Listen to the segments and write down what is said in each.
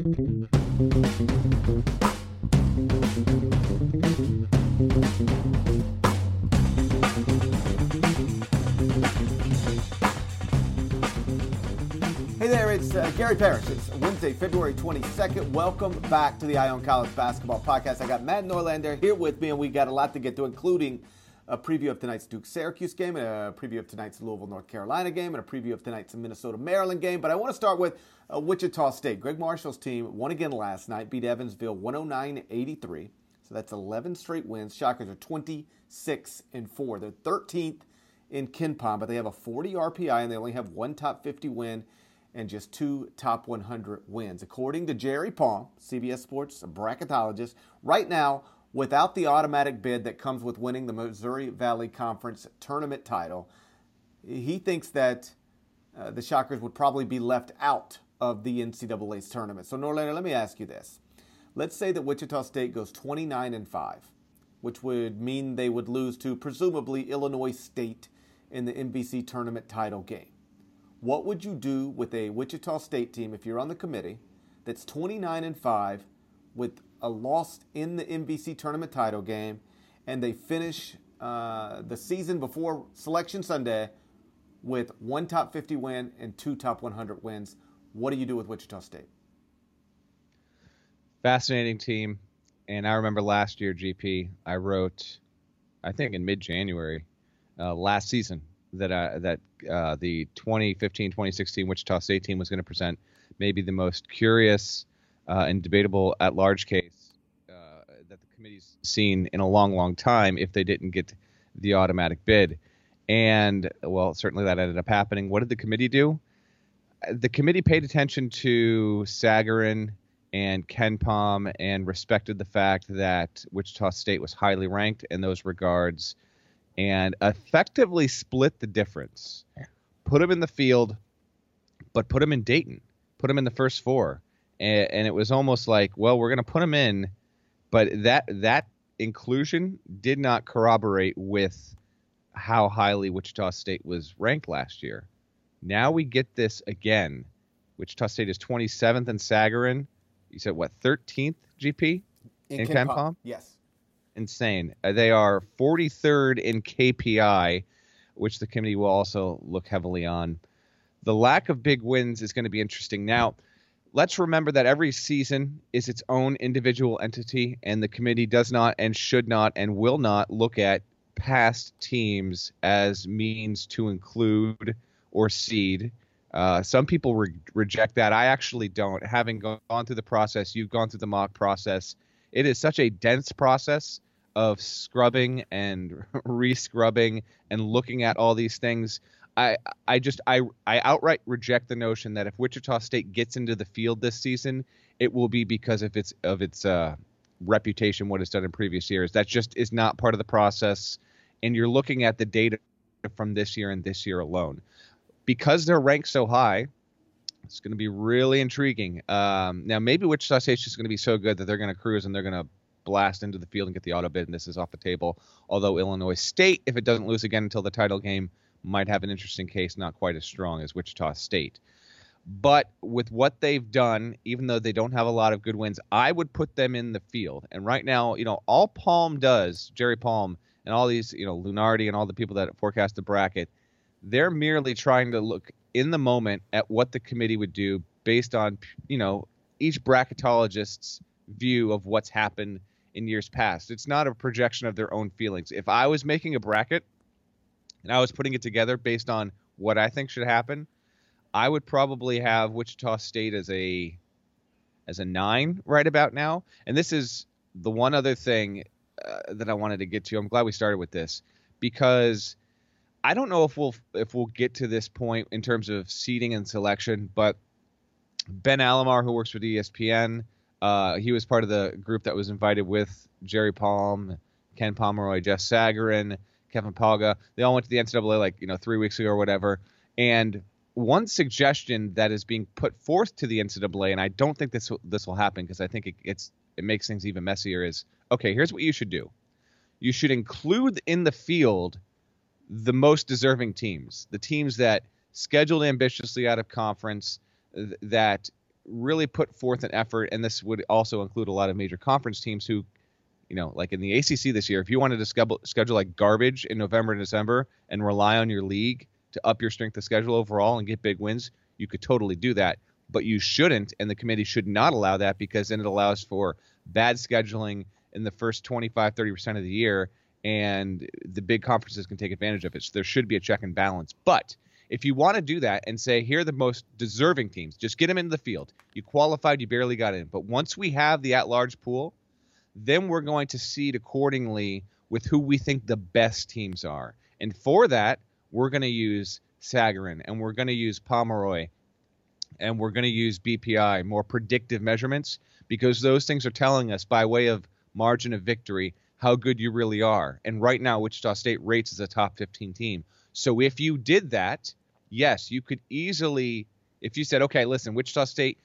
Hey there, it's uh, Gary Parrish. It's Wednesday, February 22nd. Welcome back to the Eye on College Basketball Podcast. I got Matt Norlander here with me, and we got a lot to get to, including a preview of tonight's Duke Syracuse game, and a preview of tonight's Louisville North Carolina game, and a preview of tonight's Minnesota Maryland game. But I want to start with uh, Wichita State. Greg Marshall's team won again last night, beat Evansville 109 83. So that's 11 straight wins. Shockers are 26 and 4. They're 13th in KenPom, but they have a 40 RPI and they only have one top 50 win and just two top 100 wins. According to Jerry Palm, CBS Sports bracketologist, right now, without the automatic bid that comes with winning the Missouri Valley Conference tournament title, he thinks that uh, the Shockers would probably be left out of the NCAA's tournament. So, Norlander, let me ask you this. Let's say that Wichita State goes 29 and 5, which would mean they would lose to presumably Illinois State in the MVC tournament title game. What would you do with a Wichita State team if you're on the committee that's 29 and 5 with a loss in the MVC tournament title game and they finish uh, the season before Selection Sunday with one top 50 win and two top 100 wins? What do you do with Wichita State? Fascinating team. And I remember last year, GP, I wrote, I think in mid January, uh, last season, that uh, that uh, the 2015-2016 Wichita State team was going to present maybe the most curious uh, and debatable at large case uh, that the committee's seen in a long, long time if they didn't get the automatic bid. And well, certainly that ended up happening. What did the committee do? The committee paid attention to Sagarin and KenPom and respected the fact that Wichita State was highly ranked in those regards and effectively split the difference. Put them in the field, but put them in Dayton. Put them in the first four, and, and it was almost like, well, we're going to put him in, but that that inclusion did not corroborate with how highly Wichita State was ranked last year. Now we get this again. Wichita State is 27th in Sagarin. You said what? 13th GP in, in KenPom? KenPom? Yes insane. Uh, they are 43rd in KPI, which the committee will also look heavily on. The lack of big wins is going to be interesting. Now, let's remember that every season is its own individual entity, and the committee does not and should not and will not look at past teams as means to include or seed. Uh, some people re- reject that. I actually don't. Having gone through the process, you've gone through the mock process. It is such a dense process of scrubbing and re-scrubbing and looking at all these things. I I just I I outright reject the notion that if Wichita State gets into the field this season, it will be because of its of its uh, reputation, what it's done in previous years. That just is not part of the process, and you're looking at the data from this year and this year alone. Because they're ranked so high, it's going to be really intriguing. Um, now, maybe Wichita State's just going to be so good that they're going to cruise and they're going to blast into the field and get the auto bid, and this is off the table. Although Illinois State, if it doesn't lose again until the title game, might have an interesting case, not quite as strong as Wichita State. But with what they've done, even though they don't have a lot of good wins, I would put them in the field. And right now, you know, all Palm does, Jerry Palm, and all these, you know, Lunardi and all the people that forecast the bracket, they're merely trying to look in the moment at what the committee would do based on, you know, each bracketologist's view of what's happened in years past. It's not a projection of their own feelings. If I was making a bracket and I was putting it together based on what I think should happen, I would probably have Wichita State as a as a 9 right about now. And this is the one other thing uh, that I wanted to get to. I'm glad we started with this because I don't know if we'll if we'll get to this point in terms of seating and selection, but Ben Alamar, who works with ESPN, uh, he was part of the group that was invited with Jerry Palm, Ken Pomeroy, Jeff Sagarin, Kevin Pauga. They all went to the NCAA like you know three weeks ago or whatever. And one suggestion that is being put forth to the NCAA, and I don't think this this will happen because I think it gets it makes things even messier. Is okay. Here's what you should do. You should include in the field the most deserving teams, the teams that scheduled ambitiously out of conference, th- that really put forth an effort, and this would also include a lot of major conference teams who, you know, like in the ACC this year, if you wanted to schedule, schedule like garbage in November and December and rely on your league to up your strength of schedule overall and get big wins, you could totally do that. But you shouldn't, and the committee should not allow that because then it allows for bad scheduling in the first 25, 30% of the year, and the big conferences can take advantage of it. So there should be a check and balance. But if you want to do that and say, here are the most deserving teams, just get them into the field. You qualified, you barely got in. But once we have the at large pool, then we're going to seed accordingly with who we think the best teams are. And for that, we're going to use Sagarin and we're going to use Pomeroy and we're going to use BPI, more predictive measurements, because those things are telling us by way of margin of victory how good you really are. And right now, Wichita State rates as a top 15 team. So if you did that, yes, you could easily, if you said, okay, listen, Wichita State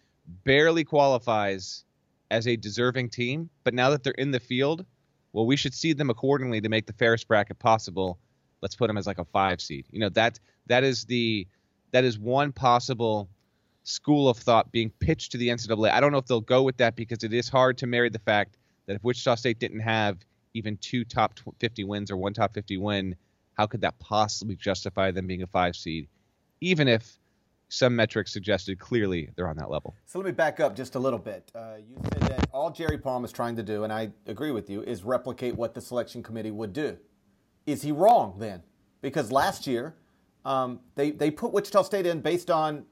barely qualifies as a deserving team, but now that they're in the field, well, we should seed them accordingly to make the fairest bracket possible. Let's put them as like a five seed. You know that that is the that is one possible school of thought being pitched to the NCAA. I don't know if they'll go with that because it is hard to marry the fact that if Wichita State didn't have even two top 50 wins or one top 50 win, how could that possibly justify them being a five seed? even if some metrics suggested clearly they're on that level. So let me back up just a little bit. Uh, you said that all Jerry Palm is trying to do, and I agree with you, is replicate what the selection committee would do. Is he wrong then? Because last year um, they they put Wichita State in based on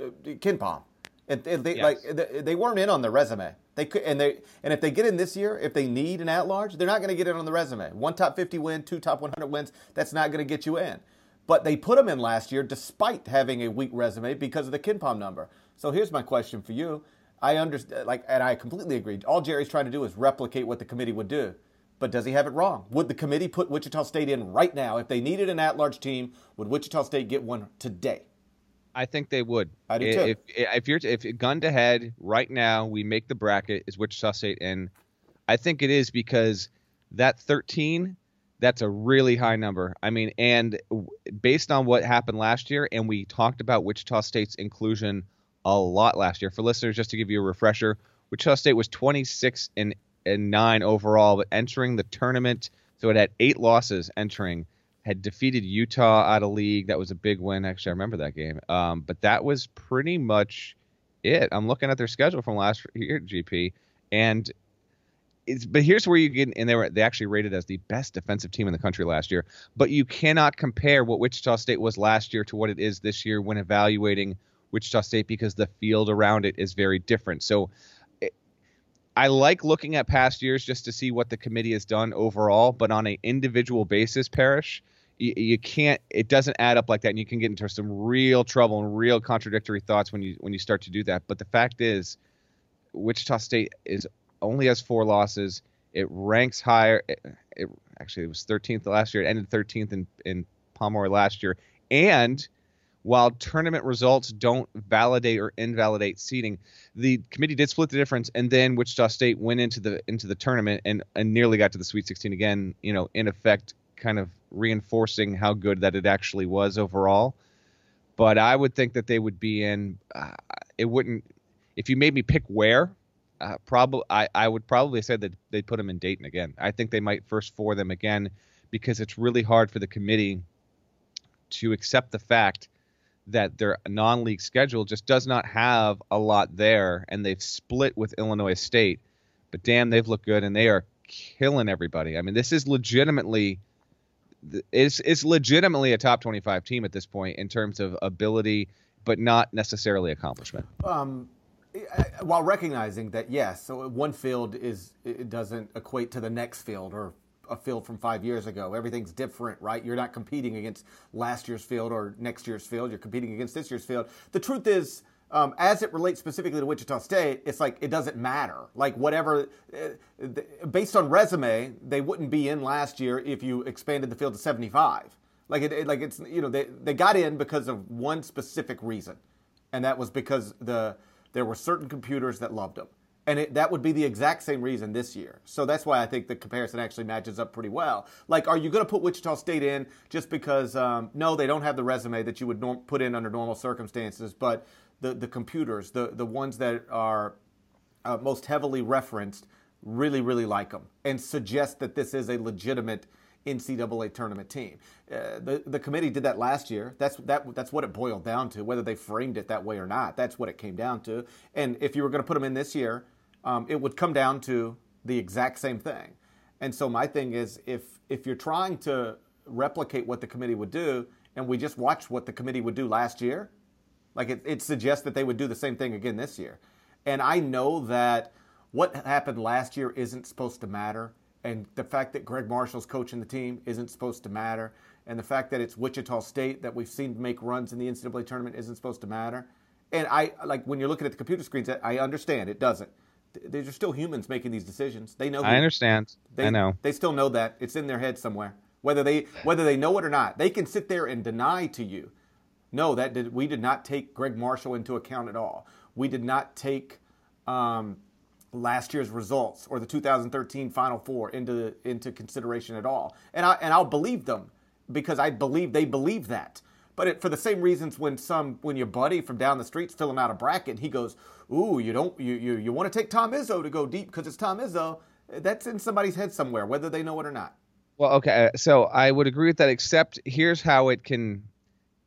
uh, KenPom. And, and they yes. like they weren't in on the resume. They could, and they and if they get in this year, if they need an at large, they're not going to get in on the resume. One top 50 win, two top 100 wins, that's not going to get you in. But they put him in last year despite having a weak resume because of the KenPom number. So here's my question for you. I understand, like, and I completely agree. All Jerry's trying to do is replicate what the committee would do. But does he have it wrong? Would the committee put Wichita State in right now if they needed an at-large team? Would Wichita State get one today? I think they would. I do too. If, if you're if gun to head right now, we make the bracket is Wichita State in. I think it is because that 13 that's a really high number. I mean, and based on what happened last year, and we talked about Wichita State's inclusion a lot last year. For listeners, just to give you a refresher, Wichita State was 26 and, and 9 overall, but entering the tournament, so it had eight losses entering, had defeated Utah out of league. That was a big win. Actually, I remember that game. Um, but that was pretty much it. I'm looking at their schedule from last year, GP, and it's, but here's where you get, and they were they actually rated as the best defensive team in the country last year. But you cannot compare what Wichita State was last year to what it is this year when evaluating Wichita State because the field around it is very different. So it, I like looking at past years just to see what the committee has done overall, but on an individual basis, Parrish, you, you can't. It doesn't add up like that, and you can get into some real trouble and real contradictory thoughts when you when you start to do that. But the fact is, Wichita State is only has four losses. It ranks higher. It, it actually it was 13th last year. It ended 13th in in Pomeroy last year. And while tournament results don't validate or invalidate seeding, the committee did split the difference, and then Wichita State went into the into the tournament and, and nearly got to the Sweet 16 again. You know, in effect, kind of reinforcing how good that it actually was overall. But I would think that they would be in. Uh, it wouldn't. If you made me pick where, uh, probably I, I would probably say that they'd put them in Dayton again. I think they might first for them again because it's really hard for the committee to accept the fact that their non-league schedule just does not have a lot there, and they've split with Illinois State. But damn, they've looked good, and they are killing everybody. I mean, this is legitimately it's it's legitimately a top 25 team at this point in terms of ability, but not necessarily accomplishment. Um, while recognizing that yes, so one field is it doesn't equate to the next field or a field from five years ago. Everything's different, right? You're not competing against last year's field or next year's field. You're competing against this year's field. The truth is, um, as it relates specifically to Wichita State, it's like it doesn't matter. Like whatever, uh, based on resume, they wouldn't be in last year if you expanded the field to 75. Like it, like it's you know they they got in because of one specific reason, and that was because the there were certain computers that loved them. And it, that would be the exact same reason this year. So that's why I think the comparison actually matches up pretty well. Like, are you going to put Wichita State in just because, um, no, they don't have the resume that you would norm- put in under normal circumstances, but the, the computers, the, the ones that are uh, most heavily referenced, really, really like them and suggest that this is a legitimate NCAA tournament team. Uh, the the committee did that last year. That's that that's what it boiled down to. Whether they framed it that way or not, that's what it came down to. And if you were going to put them in this year, um, it would come down to the exact same thing. And so my thing is, if if you're trying to replicate what the committee would do, and we just watched what the committee would do last year, like it, it suggests that they would do the same thing again this year. And I know that what happened last year isn't supposed to matter. And the fact that Greg Marshall's coaching the team isn't supposed to matter. And the fact that it's Wichita State that we've seen make runs in the NCAA tournament isn't supposed to matter. And I like when you're looking at the computer screens, I understand it doesn't. These are still humans making these decisions. They know. Who, I understand. They, I know. They still know that it's in their head somewhere. Whether they whether they know it or not, they can sit there and deny to you, no, that did, we did not take Greg Marshall into account at all. We did not take um, last year's results or the 2013 Final Four into into consideration at all. And I and I'll believe them because I believe they believe that. But it, for the same reasons, when some when your buddy from down the street's filling out a bracket, he goes, "Ooh, you don't you you, you want to take Tom Izzo to go deep because it's Tom Izzo." That's in somebody's head somewhere, whether they know it or not. Well, okay, uh, so I would agree with that. Except here's how it can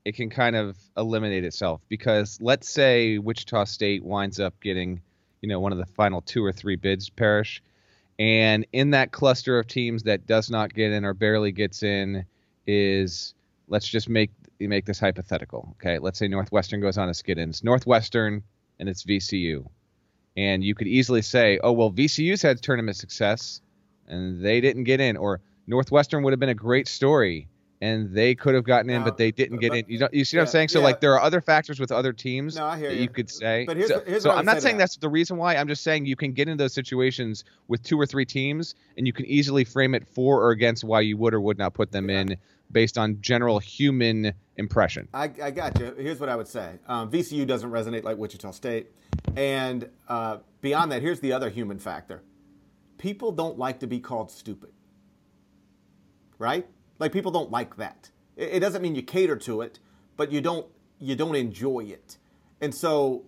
it can kind of eliminate itself because let's say Wichita State winds up getting you know one of the final two or three bids Parrish, and in that cluster of teams that does not get in or barely gets in is let's just make make this hypothetical. Okay, let's say Northwestern goes on a skid in. It's Northwestern and it's VCU, and you could easily say, oh well, VCU's had tournament success and they didn't get in, or Northwestern would have been a great story and they could have gotten in, but they didn't get in. You know, you see what I'm saying? So yeah. like, there are other factors with other teams no, that you. you. could say. But here's, so, here's so I'm not saying that. that's the reason why. I'm just saying you can get into those situations with two or three teams, and you can easily frame it for or against why you would or would not put them yeah. in based on general human impression. I, I got you. Here's what I would say: um, VCU doesn't resonate like Wichita State, and uh, beyond that, here's the other human factor: people don't like to be called stupid, right? Like people don't like that. It doesn't mean you cater to it, but you don't you don't enjoy it. And so,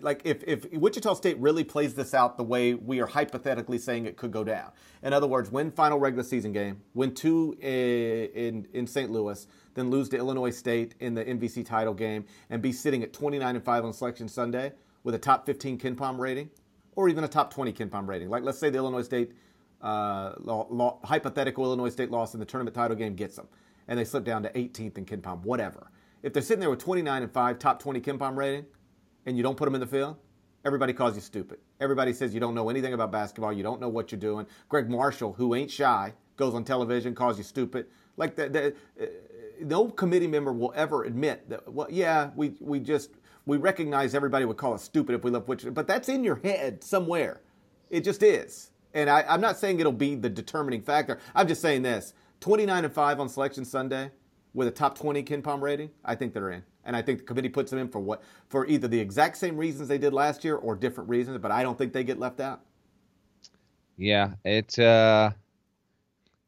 like if if Wichita State really plays this out the way we are hypothetically saying it could go down, in other words, win final regular season game, win two in in St. Louis, then lose to Illinois State in the MVC title game, and be sitting at 29 and five on Selection Sunday with a top 15 KenPom rating, or even a top 20 KenPom rating. Like let's say the Illinois State uh, law, law, hypothetical Illinois State loss in the tournament title game gets them and they slip down to 18th in KenPom, whatever. If they're sitting there with 29 and 5, top 20 KenPom rating, and you don't put them in the field, everybody calls you stupid. Everybody says you don't know anything about basketball, you don't know what you're doing. Greg Marshall, who ain't shy, goes on television, calls you stupid. Like the, uh, no committee member will ever admit that. Well, yeah, we we just we recognize everybody would call us stupid if we left Wichita, but that's in your head somewhere. It just is. And I, I'm not saying it'll be the determining factor. I'm just saying this 29 and 5 on selection Sunday with a top 20 KenPom rating, I think they're in. And I think the committee puts them in for what for either the exact same reasons they did last year or different reasons, but I don't think they get left out. Yeah, it uh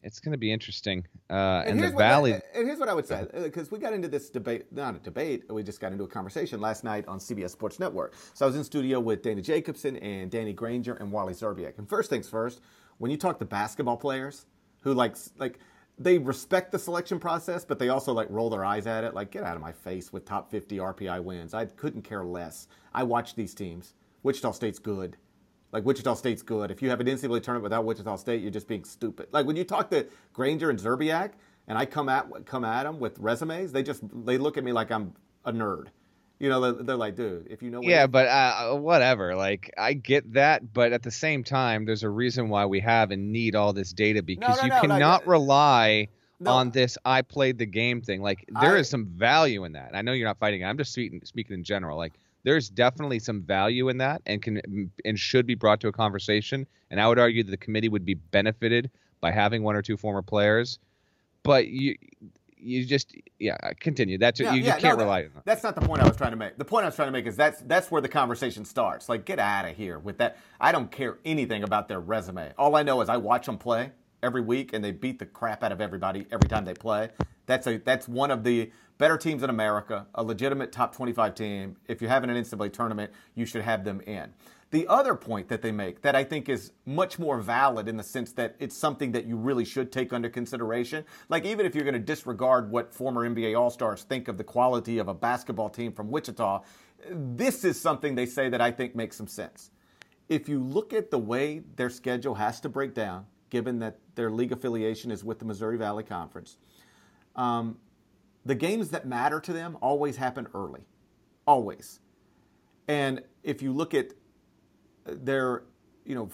it's going to be interesting. Uh, and, and the Valley. What, and here's what I would say, because we got into this debate, not a debate, we just got into a conversation last night on CBS Sports Network. So I was in studio with Dana Jacobson and Danny Granger and Wally Szczerbiak. And first things first, when you talk to basketball players who like like they respect the selection process, but they also like roll their eyes at it. Like, get out of my face with top 50 RPI wins. I couldn't care less. I watch these teams. Wichita State's good. Like Wichita State's good. If you have an NCAA tournament without Wichita State, you're just being stupid. Like when you talk to Granger and Szczerbiak, and I come at come at them with resumes, they just they look at me like I'm a nerd. You know, they're, they're like, dude, if you know. yeah, but uh, whatever. Like, I get that, but at the same time, there's a reason why we have and need all this data because no, no, you no, cannot like, rely on this "I played the game" thing. Like, there I, is some value in that. I know you're not fighting. I'm just speaking speaking in general. Like, there's definitely some value in that, and can and should be brought to a conversation. And I would argue that the committee would be benefited by having one or two former players. But you you just yeah uh, continue that's yeah, you yeah, just can't no, rely that, on that. that's not the point i was trying to make the point i was trying to make is that's that's where the conversation starts like get out of here with that i don't care anything about their resume all i know is i watch them play every week and they beat the crap out of everybody every time they play That's a that's one of the better teams in America, a legitimate top 25 team. If you're having an NCAA tournament, you should have them in. The other point that they make that I think is much more valid in the sense that it's something that you really should take under consideration. Like, even if you're going to disregard what former NBA All Stars think of the quality of a basketball team from Wichita, this is something they say that I think makes some sense. If you look at the way their schedule has to break down, given that their league affiliation is with the Missouri Valley Conference, um, the games that matter to them always happen early. Always. And if you look at they're, you know,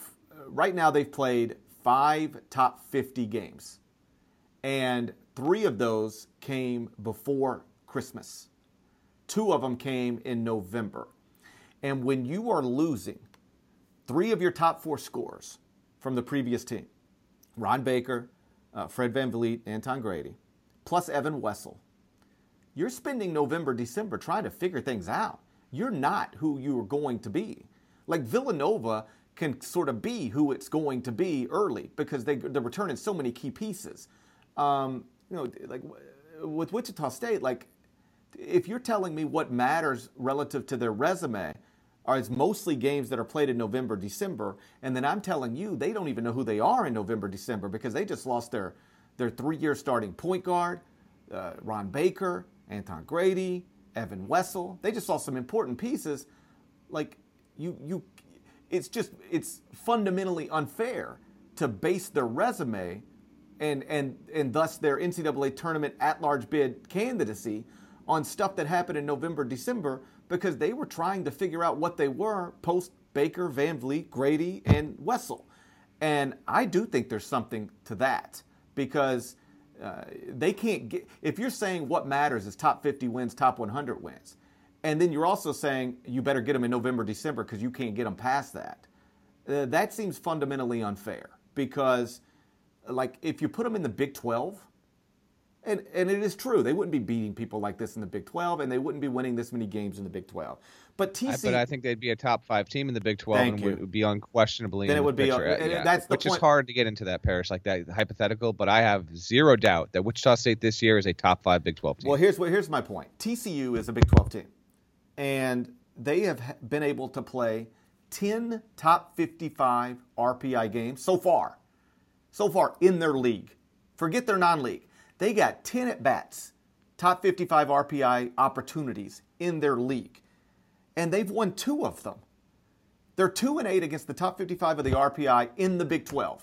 right now they've played five top 50 games, and three of those came before Christmas. Two of them came in November. And when you are losing three of your top four scores from the previous team, Ron Baker, uh, Fred VanVleet, Anton Grady, plus Evan Wessel, you're spending November, December trying to figure things out. You're not who you are going to be. Like Villanova can sort of be who it's going to be early because they, they're returning so many key pieces. Um, you know, like with Wichita State, like if you're telling me what matters relative to their resume are it's mostly games that are played in November, December, and then I'm telling you they don't even know who they are in November, December because they just lost their their three-year starting point guard, uh, Ron Baker, Anton Grady, Evan Wessel. They just saw some important pieces. Like you you it's just it's fundamentally unfair to base their resume and and and thus their NCAA tournament at large bid candidacy on stuff that happened in November December because they were trying to figure out what they were post Baker, VanVleet, Grady, and Wessel. And I do think there's something to that because uh, they can't get. If you're saying what matters is top 50 wins, top 100 wins, and then you're also saying you better get them in November, December because you can't get them past that. Uh, that seems fundamentally unfair because, like, if you put them in the Big 12, and, and it is true, they wouldn't be beating people like this in the Big 12, and they wouldn't be winning this many games in the Big 12. But TC, I, but I think they'd be a top five team in the Big 12 and you. would be unquestionably. Then it would be. Uh, yeah. That's which point. is hard to get into that Parrish like that hypothetical. But I have zero doubt that Wichita State this year is a top five Big 12 team. Well, here's what here's my point. TCU is a Big 12 team and they have been able to play 10 top 55 RPI games so far. So far in their league. Forget their non league. They got 10 at bats, top 55 RPI opportunities in their league. And they've won two of them. They're 2 and 8 against the top 55 of the RPI in the Big 12.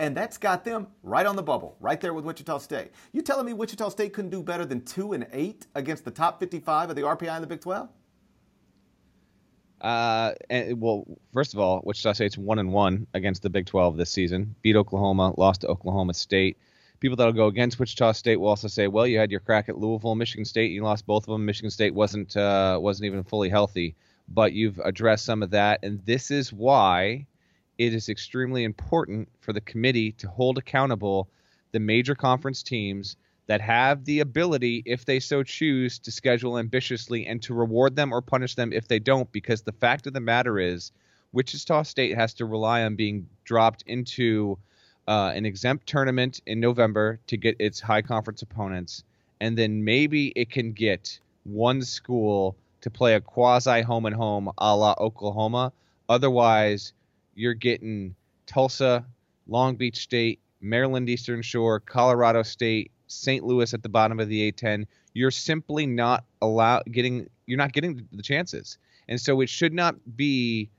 And that's got them right on the bubble, right there with Wichita State. You telling me Wichita State couldn't do better than 2 and 8 against the top 55 of the RPI in the Big 12? Uh, and, well, first of all, Wichita State's one and one against the Big 12 this season. Beat Oklahoma, lost to Oklahoma State. People that'll go against Wichita State will also say, "Well, you had your crack at Louisville, Michigan State. You lost both of them. Michigan State wasn't uh, wasn't even fully healthy, but you've addressed some of that, and this is why it is extremely important for the committee to hold accountable the major conference teams that have the ability, if they so choose, to schedule ambitiously and to reward them or punish them if they don't. Because the fact of the matter is, Wichita State has to rely on being dropped into uh, an exempt tournament in November to get its high conference opponents, and then maybe it can get one school to play a quasi home and home a la Oklahoma. Otherwise, you're getting Tulsa, Long Beach State, Maryland Eastern Shore, Colorado State, St. Louis at the bottom of the A10, you're simply not allow getting you're not getting the chances. And so it should not be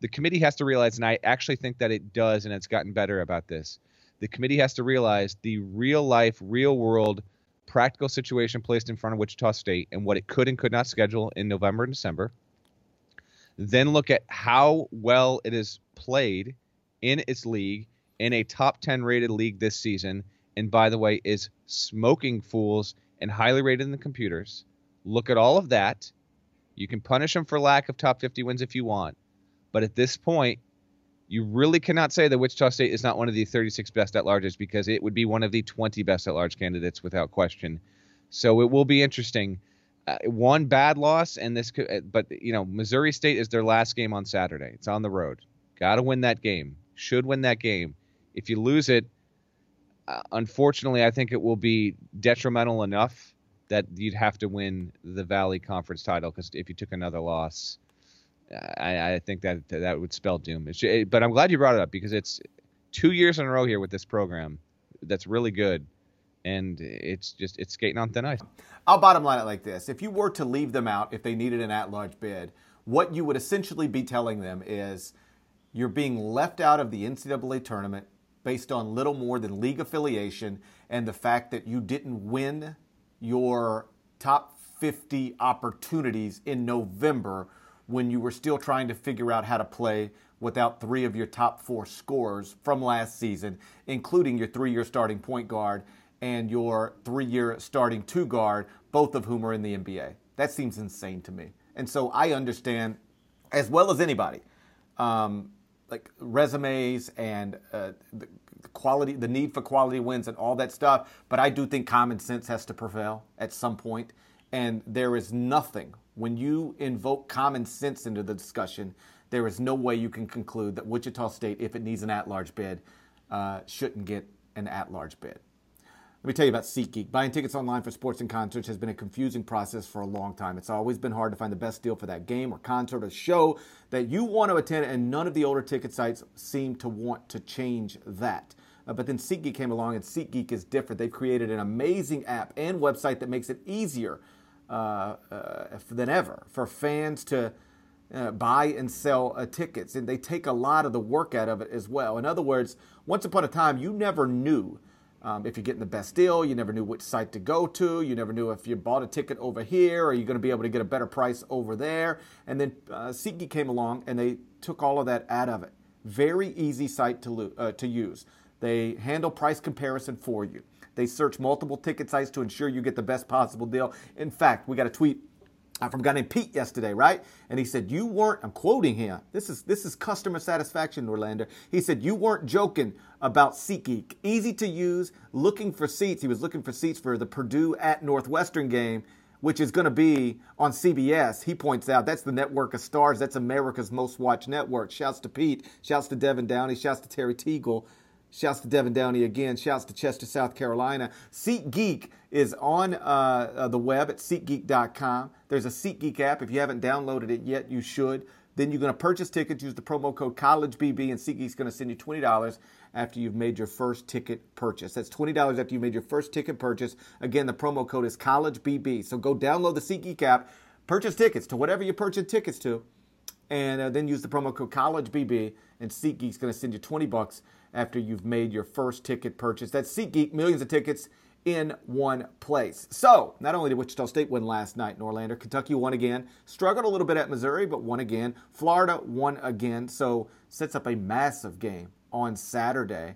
the committee has to realize and I actually think that it does and it's gotten better about this. The committee has to realize the real life, real world practical situation placed in front of Wichita State and what it could and could not schedule in November and December. Then look at how well it is played in its league in a top 10 rated league this season and by the way, is smoking fools and highly rated in the computers. Look at all of that. You can punish them for lack of top 50 wins if you want. But at this point, you really cannot say that Wichita State is not one of the 36 best at larges because it would be one of the 20 best at large candidates without question. So it will be interesting. Uh, one bad loss, and this could, uh, but you know, Missouri State is their last game on Saturday. It's on the road. Got to win that game. Should win that game. If you lose it, uh, unfortunately, I think it will be detrimental enough that you'd have to win the Valley Conference title because if you took another loss, I, I think that that would spell doom. but I'm glad you brought it up because it's two years in a row here with this program that's really good, and it's just it's skating on thin ice. I'll bottom line it like this: If you were to leave them out, if they needed an at-large bid, what you would essentially be telling them is you're being left out of the NCAA tournament based on little more than league affiliation and the fact that you didn't win your top 50 opportunities in November when you were still trying to figure out how to play without three of your top four scorers from last season, including your three year starting point guard and your three year starting two guard, both of whom are in the NBA. That seems insane to me. And so I understand, as well as anybody, um, like resumes and uh, the quality, the need for quality wins and all that stuff. But I do think common sense has to prevail at some point. And there is nothing when you invoke common sense into the discussion. There is no way you can conclude that Wichita State, if it needs an at-large bid, uh, shouldn't get an at-large bid. Let me tell you about SeatGeek. Buying tickets online for sports and concerts has been a confusing process for a long time. It's always been hard to find the best deal for that game or concert or show that you want to attend, and none of the older ticket sites seem to want to change that. Uh, but then SeatGeek came along, and SeatGeek is different. They've created an amazing app and website that makes it easier uh, uh, than ever for fans to uh, buy and sell uh, tickets. And they take a lot of the work out of it as well. In other words, once upon a time, you never knew um, if you're getting the best deal, you never knew which site to go to. You never knew if you bought a ticket over here, are you going to be able to get a better price over there? And then uh, SeatGeek came along and they took all of that out of it. Very easy site to, lo- uh, to use. They handle price comparison for you. They search multiple ticket sites to ensure you get the best possible deal. In fact, we got a tweet uh, from a guy named Pete yesterday, right? And he said, You weren't, I'm quoting him. This is this is customer satisfaction, Norlander. He said, You weren't joking about SeatGeek. Easy to use, looking for seats. He was looking for seats for the Purdue at Northwestern game, which is going to be on CBS. He points out that's the network of stars. That's America's most watched network. Shouts to Pete. Shouts to Devin Downey. Shouts to Terry Teagle. Shouts to Devin Downey again. Shouts to Chester, South Carolina. SeatGeek is on uh, uh, the web at SeatGeek.com. There's a SeatGeek app. If you haven't downloaded it yet, you should. Then you're going to purchase tickets, use the promo code CollegeBB, and SeatGeek's going to send you $20 after you've made your first ticket purchase. That's $20 after you made your first ticket purchase. Again, the promo code is CollegeBB. So go download the SeatGeek app, purchase tickets to whatever you purchase tickets to, and uh, then use the promo code CollegeBB, and SeatGeek's going to send you 20 bucks after you've made your first ticket purchase. That's SeatGeek, millions of tickets in one place. So, not only did Wichita State win last night, Norlander, Kentucky won again. Struggled a little bit at Missouri, but won again. Florida won again. So, sets up a massive game on Saturday,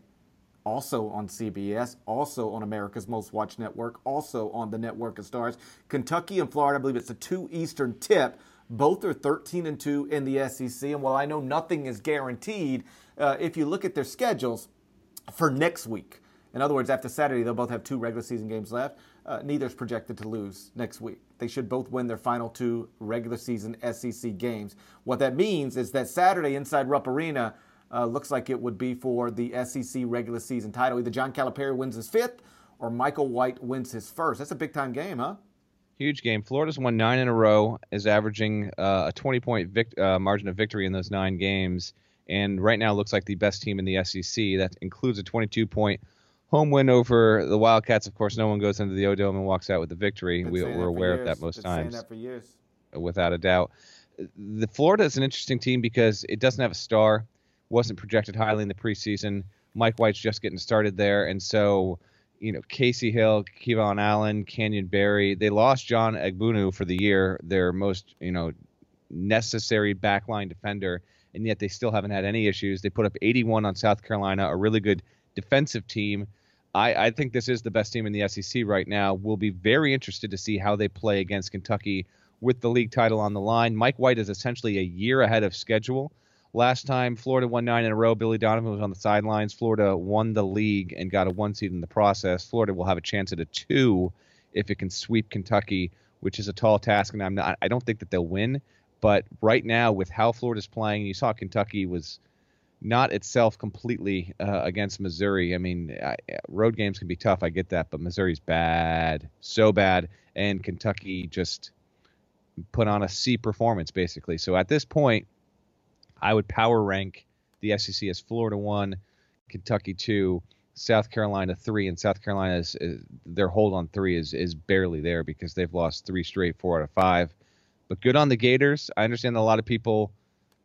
also on CBS, also on America's Most Watched Network, also on the Network of Stars. Kentucky and Florida, I believe it's a 2 Eastern tip. Both are 13 and 2 in the SEC. And while I know nothing is guaranteed, uh, if you look at their schedules for next week, in other words, after Saturday, they'll both have two regular season games left. Uh, neither is projected to lose next week. They should both win their final two regular season SEC games. What that means is that Saturday inside Rupp Arena uh, looks like it would be for the SEC regular season title. Either John Calipari wins his fifth or Michael White wins his first. That's a big time game, huh? Huge game. Florida's won nine in a row, is averaging uh, a 20 point vic- uh, margin of victory in those nine games, and right now looks like the best team in the SEC. That includes a 22 point home win over the Wildcats. Of course, no one goes into the O Dome and walks out with the victory. We, are aware of that most Been times. That for years. Without a doubt. The Florida is an interesting team because it doesn't have a star, wasn't projected highly in the preseason. Mike White's just getting started there, and so you know Kasey Hill, KeVaughn Allen, Canyon Barry. They lost John Egbunu for the year, their most you know necessary backline defender, and yet they still haven't had any issues. They put up 81 on South Carolina, a really good defensive team. I, I think this is the best team in the SEC right now. We'll be very interested to see how they play against Kentucky with the league title on the line. Mike White is essentially a year ahead of schedule. Last time Florida won nine in a row, Billy Donovan was on the sidelines. Florida won the league and got a one seed in the process. Florida will have a chance at a two if it can sweep Kentucky, which is a tall task, and I'm not. I don't think that they'll win. But right now, with how Florida's playing, you saw Kentucky was not itself completely uh, against Missouri. I mean, I, road games can be tough. I get that, but Missouri's bad, so bad, and Kentucky just put on a C performance basically. So at this point, I would power rank the SEC as Florida one, Kentucky two, South Carolina three, and South Carolina is, their hold on three is is barely there because they've lost three straight, four out of five. But good on the Gators. I understand a lot of people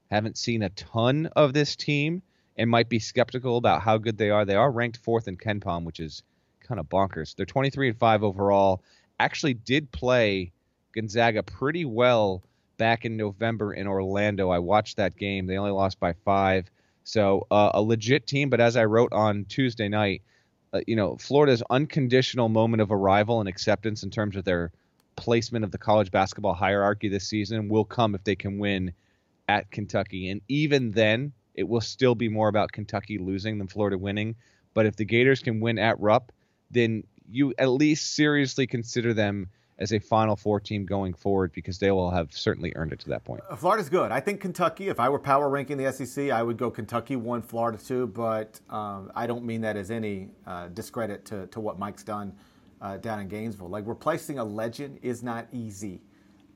haven't seen a ton of this team and might be skeptical about how good they are. They are ranked fourth in KenPom, which is kind of bonkers. They're 23 and five overall. Actually, did play Gonzaga pretty well back in November in Orlando. I watched that game. They only lost by five. So uh, a legit team. But as I wrote on Tuesday night, uh, you know, Florida's unconditional moment of arrival and acceptance in terms of their placement of the college basketball hierarchy this season will come if they can win at Kentucky. And even then, it will still be more about Kentucky losing than Florida winning. But if the Gators can win at Rupp, then you at least seriously consider them as a Final Four team going forward because they will have certainly earned it to that point. Uh, Florida's good. I think Kentucky, if I were power ranking the SEC, I would go Kentucky one, Florida two, but um, I don't mean that as any uh, discredit to, to what Mike's done uh, down in Gainesville. Like replacing a legend is not easy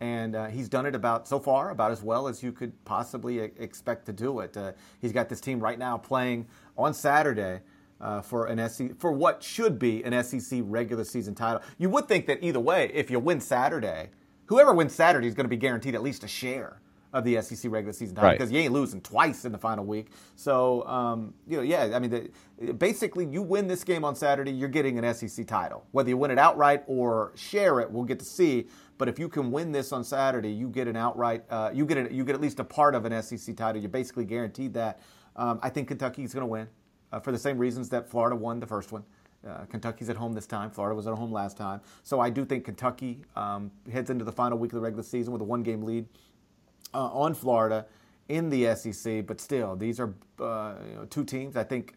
and uh, he's done it about so far about as well as you could possibly expect to do it. Uh, he's got this team right now playing on Saturday uh, for an SEC for what should be an SEC regular season title. You would think that either way, if you win Saturday, whoever wins Saturday is going to be guaranteed at least a share of the SEC regular season title because you ain't losing twice in the final week. So, um, you know, yeah, I mean, the, basically, you win this game on Saturday, you're getting an SEC title. Whether you win it outright or share it, we'll get to see. But if you can win this on Saturday, you get an outright, uh, you get a, you get at least a part of an SEC title. You're basically guaranteed that. Um, I think Kentucky is going to win uh, for the same reasons that Florida won the first one. Uh, Kentucky's at home this time. Florida was at home last time. So I do think Kentucky um, heads into the final week of the regular season with a one game lead uh, on Florida in the SEC. But still, these are uh, you know, two teams I think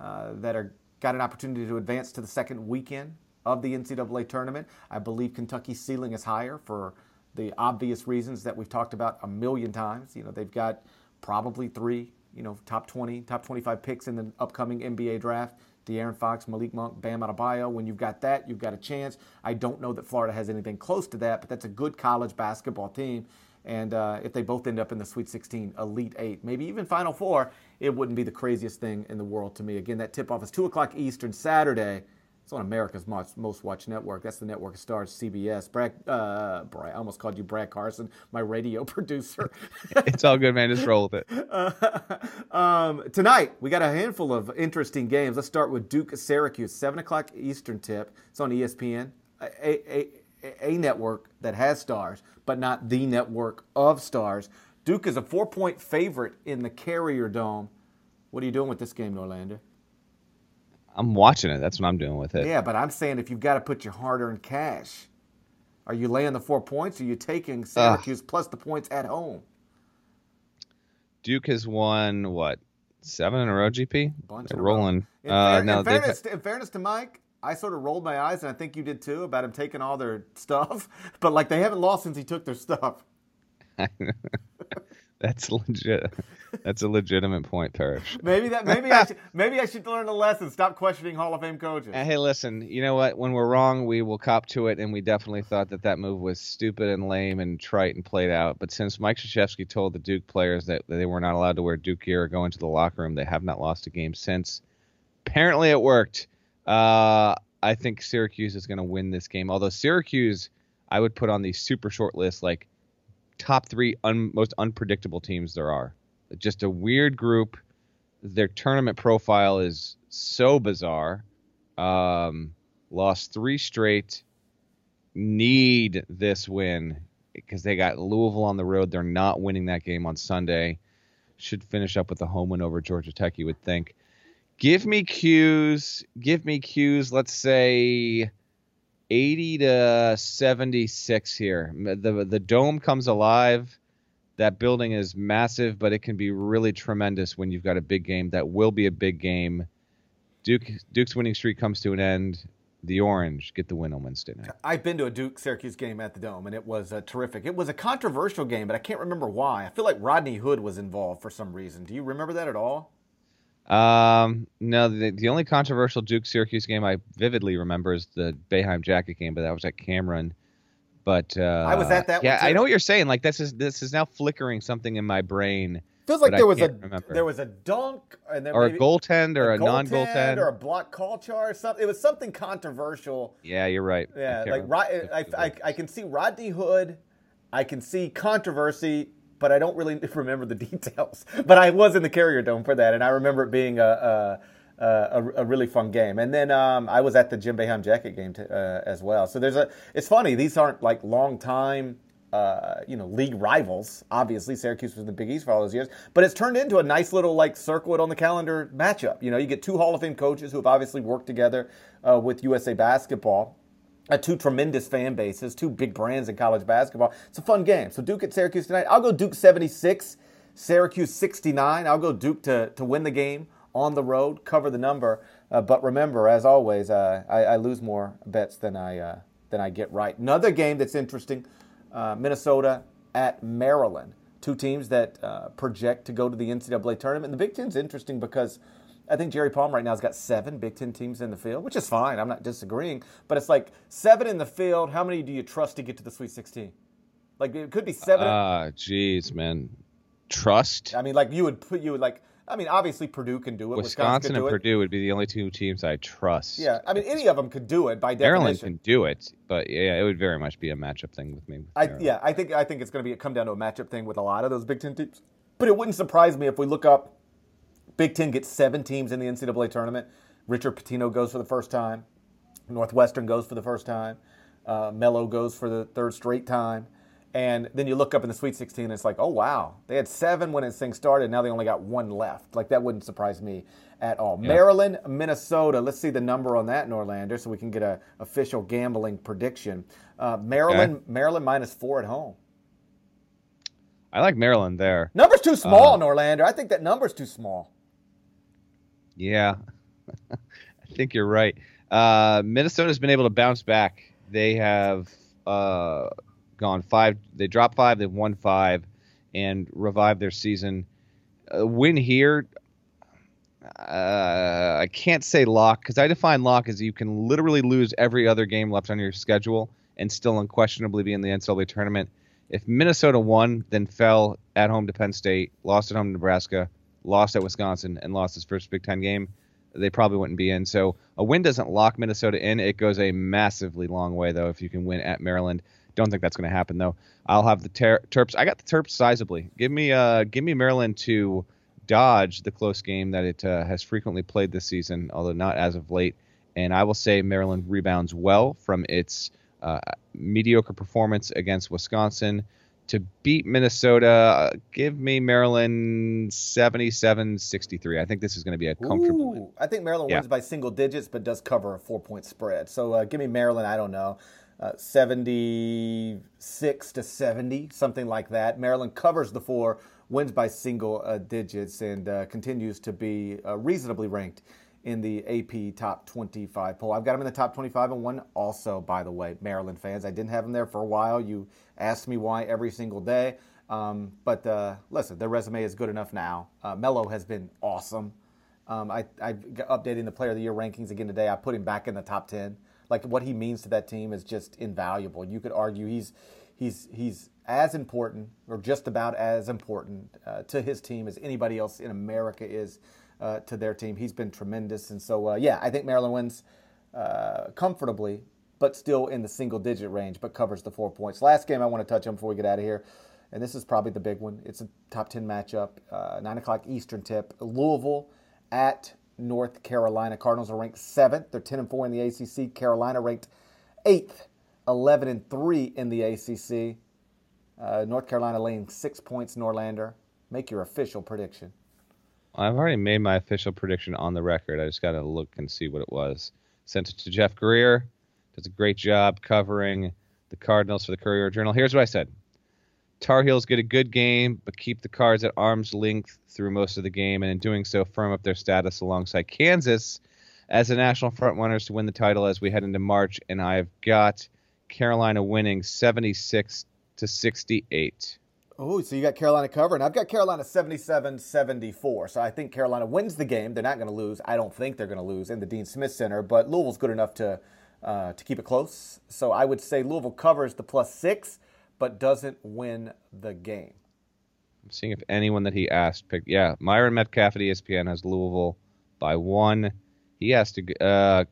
uh, that are got an opportunity to advance to the second weekend of the NCAA tournament. I believe Kentucky's ceiling is higher for the obvious reasons that we've talked about a million times. You know, they've got probably three, you know, top 20, top 25 picks in the upcoming NBA draft. De'Aaron Fox, Malik Monk, Bam Adebayo. When you've got that, you've got a chance. I don't know that Florida has anything close to that, but that's a good college basketball team. And uh, if they both end up in the Sweet 16, Elite Eight, maybe even Final Four, it wouldn't be the craziest thing in the world to me. Again, that tip off is 2 o'clock Eastern Saturday. It's on America's most, most watched network. That's the network of stars, CBS. Brad, uh, Brad, I almost called you Brad Carson, my radio producer. it's all good, man. Just roll with it. Uh, um, tonight, we got a handful of interesting games. Let's start with Duke Syracuse, 7 o'clock Eastern tip. It's on ESPN, a, a, a network that has stars, but not the network of stars. Duke is a four point favorite in the Carrier Dome. What are you doing with this game, Norlander? I'm watching it. That's what I'm doing with it. Yeah, but I'm saying if you've got to put your hard earned cash, are you laying the four points or are you taking Syracuse plus the points at home? Duke has won, what, seven in a row, GP? Bunch They're rolling. In, uh, fair, in, fairness, in fairness to Mike, I sort of rolled my eyes, and I think you did too, about him taking all their stuff. But like they haven't lost since he took their stuff. That's legit. That's a legitimate point, Parrish. maybe that. Maybe I should. Maybe I should learn a lesson. Stop questioning Hall of Fame coaches. Hey, listen. You know what? When we're wrong, we will cop to it, and we definitely thought that that move was stupid and lame and trite and played out. But since Mike Krzyzewski told the Duke players that they were not allowed to wear Duke gear or go into the locker room, they have not lost a game since. Apparently, it worked. Uh, I think Syracuse is going to win this game. Although Syracuse, I would put on the super short list like top three un- most unpredictable teams there are. Just a weird group. Their tournament profile is so bizarre. Um, lost three straight. Need this win because they got Louisville on the road. They're not winning that game on Sunday. Should finish up with a home win over Georgia Tech, you would think. Give me 'Cuse. Give me 'Cuse. Let's say 80 to 76 here. The the dome comes alive. That building is massive, but it can be really tremendous when you've got a big game. That will be a big game. Duke Duke's winning streak comes to an end. The Orange get the win on Wednesday night. I've been to a Duke Syracuse game at the Dome, and it was uh, terrific. It was a controversial game, but I can't remember why. I feel like Rodney Hood was involved for some reason. Do you remember that at all? Um, no, the, the only controversial Duke Syracuse game I vividly remember is the Boeheim Jacket game, but that was at Cameron. But uh, I was at that. Yeah. I know what you're saying. Like this is this is now flickering something in my brain, Feels like there was a remember. there was a dunk and then or a goaltend or a, goaltend non-goaltend. or a block call char or something. It was something controversial. yeah, you're right. Yeah, like Rod, I, I, I can see Rodney Hood, I can see controversy, but I don't really remember the details. But I was in the Carrier Dome for that, and I remember it being a a, a, a really fun game. And then um, I was at the Jim Boeheim Jacket game t- uh, as well. So there's a. It's funny these aren't like long time. Uh, you know, league rivals. Obviously, Syracuse was in the Big East for all those years, but it's turned into a nice little like circle it on the calendar matchup. You know, you get two Hall of Fame coaches who have obviously worked together uh, with USA Basketball uh, two tremendous fan bases, two big brands in college basketball. It's a fun game. So Duke at Syracuse tonight. I'll go Duke 76, Syracuse 69. I'll go Duke to, to win the game on the road, cover the number. Uh, but remember, as always, uh, I, I lose more bets than I uh, than I get right. Another game that's interesting: uh, Minnesota at Maryland. Two teams that uh, project to go to the NCAA tournament. And the Big Ten's interesting because I think Jerry Palm right now has got seven Big Ten teams in the field, which is fine. I'm not disagreeing, but it's like seven in the field. How many do you trust to get to the Sweet 16? Like it could be seven. Ah, jeez, man. Trust. I mean, like you would put you would like. I mean, obviously Purdue can do it. Wisconsin, Wisconsin do and it. Purdue would be the only two teams I trust. Yeah, I mean, any of them could do it by definition. Maryland can do it, but yeah, it would very much be a matchup thing with me. with I, yeah, I think I think it's going to be a come down to a matchup thing with a lot of those Big Ten teams. But it wouldn't surprise me if we look up Big Ten gets seven teams in the NCAA tournament. Richard Pitino goes for the first time. Northwestern goes for the first time. Uh, Melo goes for the third straight time. And then you look up in the Sweet 16, and it's like, oh wow, they had seven when this thing started. Now they only got one left. Like that wouldn't surprise me at all. Maryland, Minnesota. Let's see the number on that, Norlander, so we can get an official gambling prediction. Uh, Maryland, Maryland minus four at home. I like Maryland there. Number's too small, Uh, Norlander. I think that number's too small. Yeah, I think you're right. Uh, Minnesota's been able to bounce back. They have uh, gone five. They dropped five. They've won five, and revived their season. Win here. Uh, I can't say lock because I define lock as you can literally lose every other game left on your schedule and still unquestionably be in the NCAA tournament. If Minnesota won, then fell at home to Penn State, lost at home to Nebraska, lost at Wisconsin, and lost his first Big Ten game, they probably wouldn't be in. So a win doesn't lock Minnesota in. It goes a massively long way though if you can win at Maryland. Don't think that's going to happen though. I'll have the ter- Terps. I got the Terps sizably. Give me uh give me Maryland to dodge the close game that it uh, has frequently played this season, although not as of late. And I will say Maryland rebounds well from its uh, mediocre performance against Wisconsin to beat Minnesota. Uh, give me Maryland 77-63. I think this is going to be a comfortable win. Ooh, I think Maryland Yeah. wins by single digits, but does cover a four point spread. So uh, give me Maryland, I don't know, uh, 76 to 70, something like that. Maryland covers the four, wins by single uh, digits, and uh, continues to be uh, reasonably ranked in the AP top 25 poll. I've got him in the top 25 and one also, by the way, Maryland fans. I didn't have him there for a while. You asked me why every single day. Um, but uh, listen, their resume is good enough now. Uh, Melo has been awesome. Um, I, I'm updating the Player of the Year rankings again today. I put him back in the top 10. Like what he means to that team is just invaluable. You could argue he's he's he's as important or just about as important uh, to his team as anybody else in America is uh, to their team. He's been tremendous, and so uh, yeah, I think Maryland wins uh, comfortably, but still in the single digit range, but covers the four points. Last game I want to touch on before we get out of here, and this is probably the big one. It's a top ten matchup, uh, nine o'clock Eastern tip. Louisville at North Carolina. Cardinals are ranked seventh. They're ten and four in the ACC. Carolina ranked eighth, eleven and three in the ACC. Uh, North Carolina laying six points. Norlander, make your official prediction. I've already made my official prediction on the record. I just got to look and see what it was. Sent it to Jeff Greer. Does a great job covering the Cardinals for the Courier Journal. Here's what I said. Tar Heels get a good game, but keep the Cards at arm's length through most of the game, and in doing so, firm up their status alongside Kansas as the national frontrunners to win the title as we head into March. And I've got Carolina winning 76 to 68. Oh, so you got Carolina covering. I've got Carolina 77 74. So I think Carolina wins the game. They're not going to lose. I don't think they're going to lose in the Dean Smith Center, but Louisville's good enough to, uh, to keep it close. So I would say Louisville covers the plus six, but doesn't win the game. I'm seeing if anyone that he asked picked. Yeah, Myron Medcalf at ESPN has Louisville by one. He has to. Uh,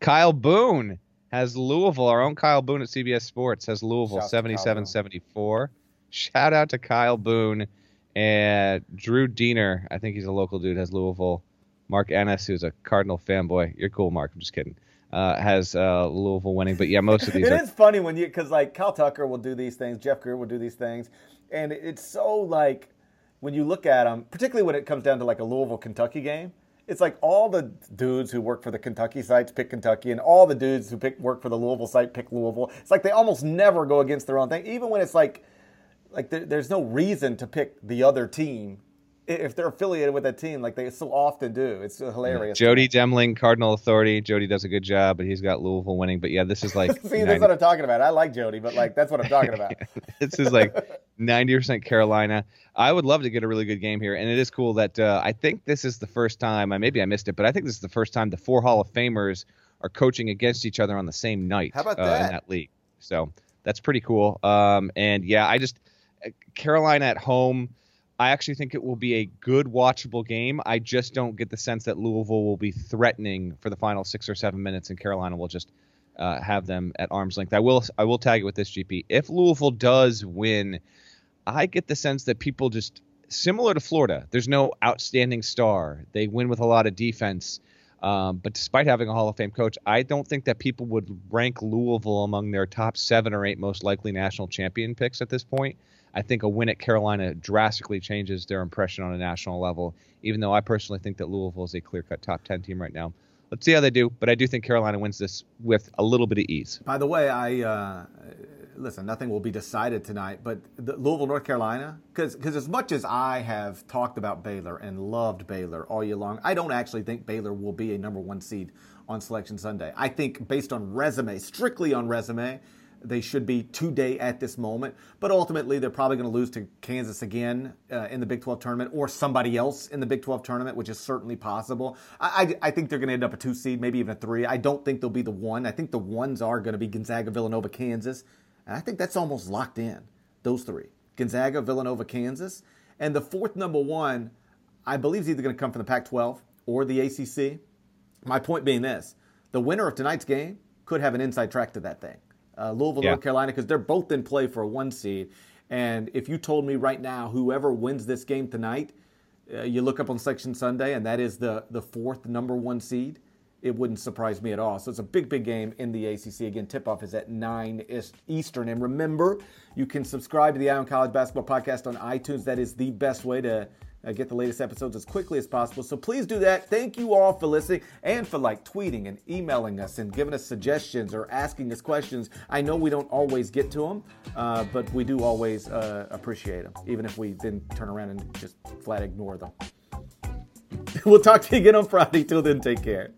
Kyle Boone has Louisville. Our own Kyle Boone at CBS Sports has Louisville 77 74. Shout out to Kyle Boone and Drew Deener. I think he's a local dude. Has Louisville. Mark Ennis, who's a Cardinal fanboy. You're cool, Mark. I'm just kidding. Uh, has uh, Louisville winning, but yeah, most of these. it are... is funny when you because like Kyle Tucker will do these things, Jeff Greer will do these things, and it's so like when you look at them, particularly when it comes down to like a Louisville Kentucky game it's like all the dudes who work for the Kentucky sites pick Kentucky, and all the dudes who pick work for the Louisville site pick Louisville. It's like they almost never go against their own thing, even when it's like like there, there's no reason to pick the other team if they're affiliated with that team, like they so often do. It's hilarious. Jody Demling, Cardinal Authority. Jody does a good job, but he's got Louisville winning. But yeah, this is like see, 90... that's what I'm talking about. I like Jody, but like that's what I'm talking about. this is like 90% Carolina. I would love to get a really good game here, and it is cool that uh, I think this is the first time. I Maybe I missed it, but I think this is the first time the four Hall of Famers are coaching against each other on the same night. How about uh, that? in that league? So that's pretty cool. Um, and yeah, I just Carolina at home I actually think it will be a good watchable game. I just don't get the sense that Louisville will be threatening for the final six or seven minutes, and Carolina will just uh, have them at arm's length. I will I will tag it with this GP. If Louisville does win, I get the sense that people just similar to Florida. There's no outstanding star. They win with a lot of defense. Um, but despite having a Hall of Fame coach, I don't think that people would rank Louisville among their top seven or eight most likely national champion picks at this point. I think a win at Carolina drastically changes their impression on a national level, even though I personally think that Louisville is a clear cut top 10 team right now. Let's see how they do, but I do think Carolina wins this with a little bit of ease. By the way, I uh, listen, nothing will be decided tonight, but Louisville, North Carolina, because as much as I have talked about Baylor and loved Baylor all year long, I don't actually think Baylor will be a number one seed on Selection Sunday. I think based on resume, strictly on resume, they should be today at this moment. But ultimately, they're probably going to lose to Kansas again uh, in the Big 12 tournament or somebody else in the Big 12 tournament, which is certainly possible. I, I, I think they're going to end up a two seed, maybe even a three. I don't think they'll be the one. I think the ones are going to be Gonzaga, Villanova, Kansas. And I think that's almost locked in, those three Gonzaga, Villanova, Kansas. And the fourth number one, I believe, is either going to come from the Pac 12 or the ACC. My point being this the winner of tonight's game could have an inside track to that thing uh, Louisville, yeah. North Carolina, because they're both in play for a one seed. And if you told me right now, whoever wins this game tonight, uh, you look up on Selection Sunday, and that is the the fourth number one seed, it wouldn't surprise me at all. So it's a big, big game in the ACC. Again, tip off is at 9 Eastern. And remember, you can subscribe to the Eye on College Basketball Podcast on iTunes. That is the best way to uh, get the latest episodes as quickly as possible. So please do that. Thank you all for listening and for like tweeting and emailing us and giving us suggestions or asking us questions. I know we don't always get to them, uh, but we do always uh, appreciate them, even if we then turn around and just flat ignore them. we'll talk to you again on Friday. Till then, take care.